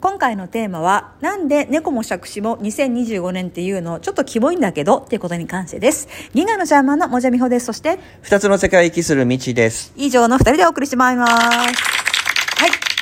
今回のテーマは、なんで猫も杓子も2025年っていうのちょっとキモいんだけどっていうことに関してです。ギガのジャーマンのもじゃみほです。そして、二つの世界を生きする道です。以上の二人でお送りしてまいります。はい。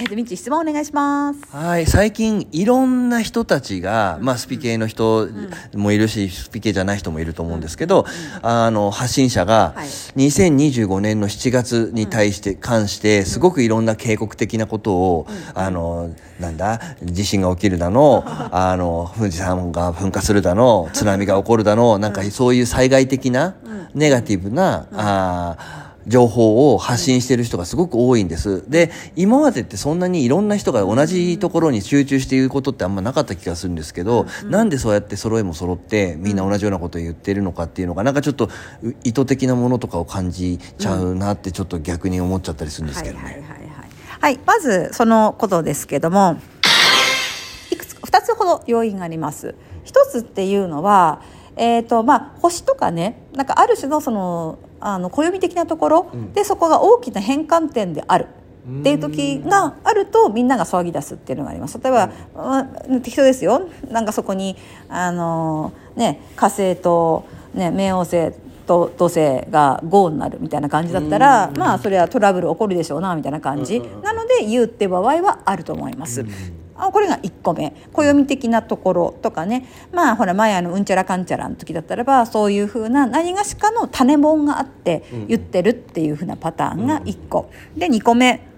えっ、と、みち質問お願いします。はい。最近、いろんな人たちが、まあ、スピ系の人もいるし、スピ系じゃない人もいると思うんですけど、あの、発信者がはい、2025年の7月に対して、関して、すごくいろんな警告的なことを、あの、なんだ、地震が起きるだの、あの、富士山が噴火するだの、津波が起こるだの、なんかそういう災害的な、ネガティブな、あー情報を発信してる人がすごく多いんです。で、今までってそんなにいろんな人が同じところに集中していることってあんまなかった気がするんですけど、なんでそうやって揃えも揃ってみんな同じようなことを言ってるのかっていうのが、なんかちょっとう意図的なものとかを感じちゃうなってちょっと逆に思っちゃったりするんですけどね。はいはいはいはい。はい、まずそのことですけども、いくつか2つほど要因があります。一つっていうのは、えーとまあ、星とかねなんかある種のそのあの暦的なところでそこが大きな変換点である。っていう時があるとみんなが騒ぎ出すっていうのがあります。例えば、うん適当ですよ。なんかそこにあの、ね、火星と、ね、冥王星と土星が5になるみたいな感じだったらまあそれはトラブル起こるでしょうなみたいな感じ。なので言うって場合はあると思います。あこれが1個目。暦的なところとかね。まあほらマヤのうんちゃらかんちゃらの時だったらばそういうふうな何がしかの種もんがあって言ってるっていうふうなパターンが1個。で2個目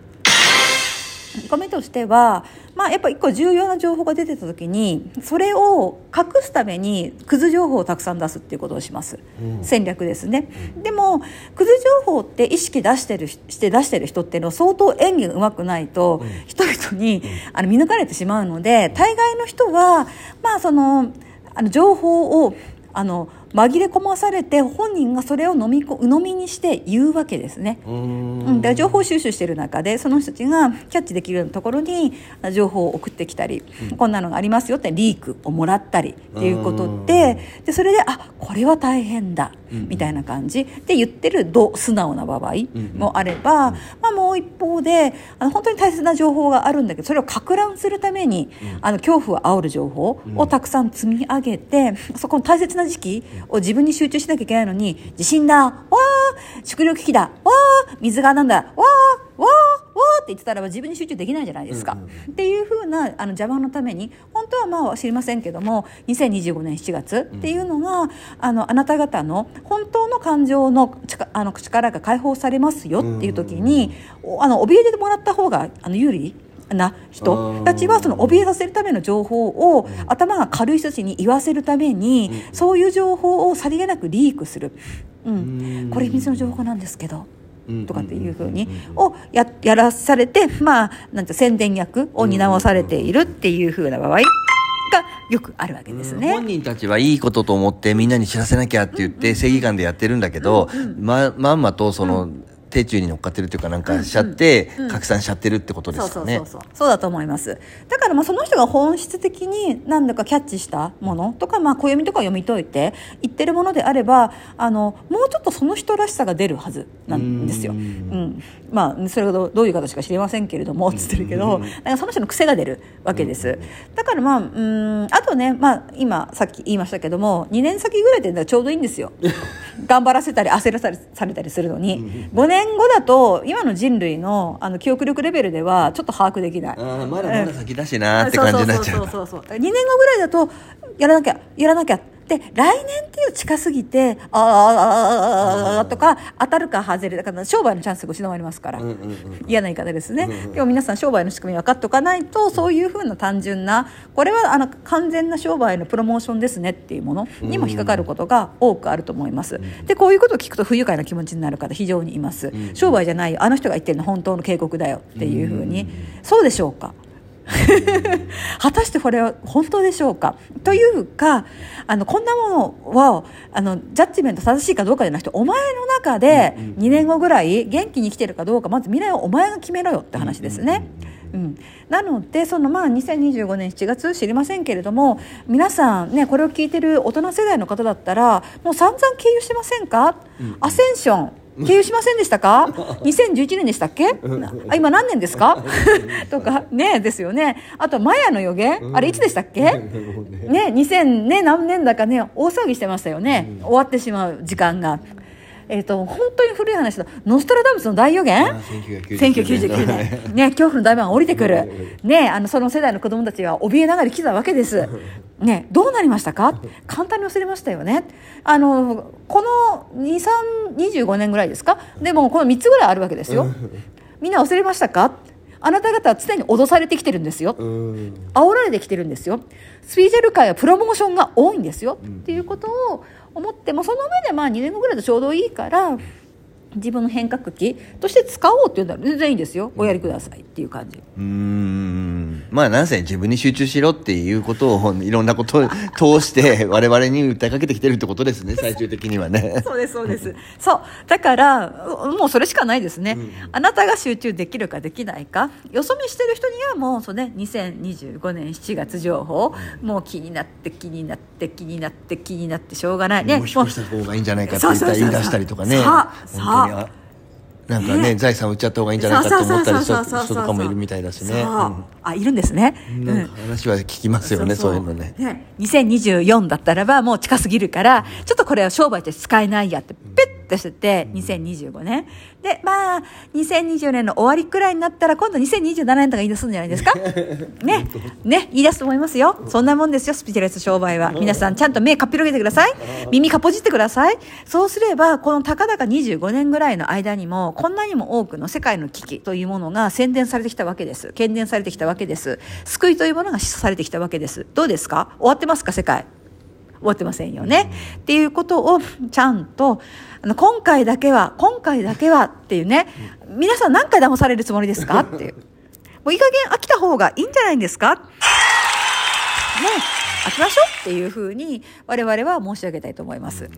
2個目としては、まあ、やっぱ一個重要な情報が出てた時にそれを隠すためにクズ情報をたくさん出すっていうことをします、戦略ですね、でもクズ情報って意識出してるして出してる人っていうのは相当演技がうまくないと、人々に、あの見抜かれてしまうので大概の人はまあそのあの情報をあの紛れ込まされて本人がそれを飲みこ鵜呑みにして言うわけですね。うん、だから情報収集している中でその人たちがキャッチできるようなところに情報を送ってきたり、こんなのがありますよってリークをもらったりっていうことででそれであこれは大変だみたいな感じ。で言ってるど素直な場合もあれば、まあ、もう一方であの本当に大切な情報があるんだけどそれをか乱するためにあの恐怖を煽る情報をたくさん積み上げてそこの大切な時期を自分に集中しなきゃいけないのに地震だわー食料危機だわー水がなんだわーわーわーって言ってたらば自分に集中できないじゃないですか、っていうふうなあの邪魔のために本当はまあ知りませんけども2025年7月っていうのが、あのあなた方の本当の感情の力あの力が解放されますよっていう時に、おあの怯えてもらった方があの有利な人たちはその怯えさせるための情報を頭が軽い人たちに言わせるためにそういう情報をさりげなくリークする、うん、これ秘密の情報なんですけど。とかっていうふうにをややらされて、まあ、なんて宣伝役を担わされているっていうふうな場合がよくあるわけですね。本人たちはいいことと思ってみんなに知らせなきゃって言って正義感でやってるんだけど、ままんまとその、手中に乗っかってるっていうかなんかしちゃって、拡散しちゃってるってことですかね。そうだと思いますだからまあその人が本質的に何だかキャッチしたものとか、まあ、暦とか読み解いて言ってるものであればあのもうちょっとその人らしさが出るはずなんですよ。うんまあ、それがどうどういう形か知りませんけれどもつってるけどなんかその人の癖が出るわけです。だからまあうんあとね、まあ、今さっき言いましたけども2年先ぐらいでちょうどいいんですよ。頑張らせたり焦らされされたりするのに5年後だと今の人類のあの記憶力レベルではちょっと把握できない。あーまだまだ先だしなーって感じになっちゃうそうそう。そうそう2年後ぐらいだとやらなきゃやらなきゃで来年っていう近すぎてあーあーあーあーあーとか当たるか外れるだから商売のチャンスが失われますから、嫌な言い方ですね、でも皆さん商売の仕組み分かっておかないとそういうふうな単純なこれはあの完全な商売のプロモーションですねっていうものにも引っかかることが多くあると思います、でこういうことを聞くと不愉快な気持ちになる方非常にいます、商売じゃないよあの人が言ってるの本当の警告だよっていうふうに、そうでしょうか？果たしてこれは本当でしょうか？というかあのこんなものはあのジャッジメント正しいかどうかじゃなくてお前の中で2年後ぐらい元気に生きてるかどうかまず未来をお前が決めろよって話ですね。うん、なのでそのまあ2025年7月知りませんけれども皆さんねこれを聞いてる大人世代の方だったらもう散々経由してませんか、アセンション経由しませんでしたか？2011年でしたっけ？あ今何年ですか？とかねですよね。あとマヤの予言？あれいつでしたっけ？ね。2000ね何年だかね大騒ぎしてましたよね。終わってしまう時間が。えーと、本当に古い話だ。ノストラダムスの大予言？1999年、ね、恐怖の大魔が降りてくる、ね、あのその世代の子供たちは怯えながら来たわけです、ね、どうなりましたか？簡単に忘れましたよね。あのこの2325年ぐらいですか？でもこの3つぐらいあるわけですよ。みんな忘れましたか？あなた方は常に脅されてきてるんですよ。煽られてきてるんですよ。スピーチャル界はプロモーションが多いんですよ、っていうことを思ってもその上でまあ2年後ぐらいでちょうどいいから自分の変革期として使おうって言うんだら全然いいんですよ。おやりくださいっていう感じ。うん。まあなんせ自分に集中しろっていうことを いろんなことを通して我々に訴えかけてきてるってことですね。最終的にはね。そうですそうです。そう。だからもうそれしかないですね、うん、あなたが集中できるかできないか。よそ見してる人にはもうそうね2025年7月情報、うん、もう気になって気になって気になって気になってしょうがないね。もう引っ越した方がいいんじゃないかって言い出したりとかね。さあさあ。なんかね、財産売っちゃった方がいいんじゃないかと思ったりする人とかもいるみたいだしね。あ、いるんですね。話は聞きますよね、そういうのね。ね。2024だったらばもう近すぎるから、ちょっとこれは商売として使えないやって、ペッとしてて、2025年。で、まあ、2020年の終わりくらいになったら、今度2027年とか言い出すんじゃないですか？ね。ね、言い出すと思いますよ。そんなもんですよ、スピリチュアル商売は。皆さん、ちゃんと目かっぴろげてください。耳かっぽじってください。そうすれば、このたかだか25年ぐらいの間にも、こんなにも多くの世界の危機というものが宣伝されてきたわけです。懸念されてきたわけです。救いというものが示唆されてきたわけです。どうですか？終わってますか世界？終わってませんよね。っていうことをちゃんと、あの、今回だけは、今回だけはっていうね、皆さん何回騙されるつもりですか？っていう。もういい加減飽きた方がいいんじゃないんですか？ね。飽きましょうっていうふうに我々は申し上げたいと思います。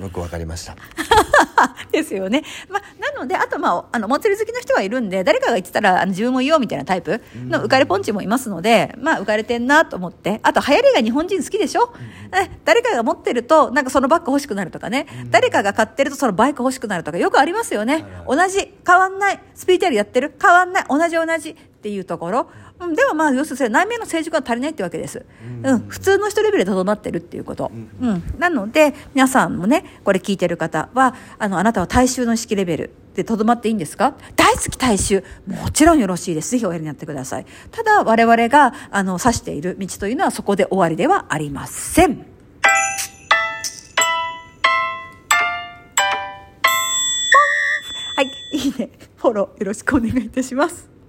よくわかりました。ですよね。まあ、なので、あと、まあ、あの、お祭り好きの人はいるんで、誰かが言ってたら、あの、自分も言おうみたいなタイプの浮かれポンチもいますので、まあ、浮かれてんなと思って、あと、流行りが日本人好きでしょ、うん、誰かが持ってると、なんかそのバッグ欲しくなるとかね、うん、誰かが買ってるとそのバイク欲しくなるとか、よくありますよね。同じ、変わんない、スピーチャルやってる、変わんない、同じ同じっていうところ。うん、ではまあ要するに内面の成熟が足りないってわけです、うん、うん、普通の人レベルでとどまってるっていうこと、うん、うん、なので皆さんもねこれ聞いてる方はあのあなたは大衆の意識レベルでとどまっていいんですか？大好き大衆もちろんよろしいです。ぜひおやりになってください。ただ我々があの指している道というのはそこで終わりではありません。はい。いいね。フォローよろしくお願いいたします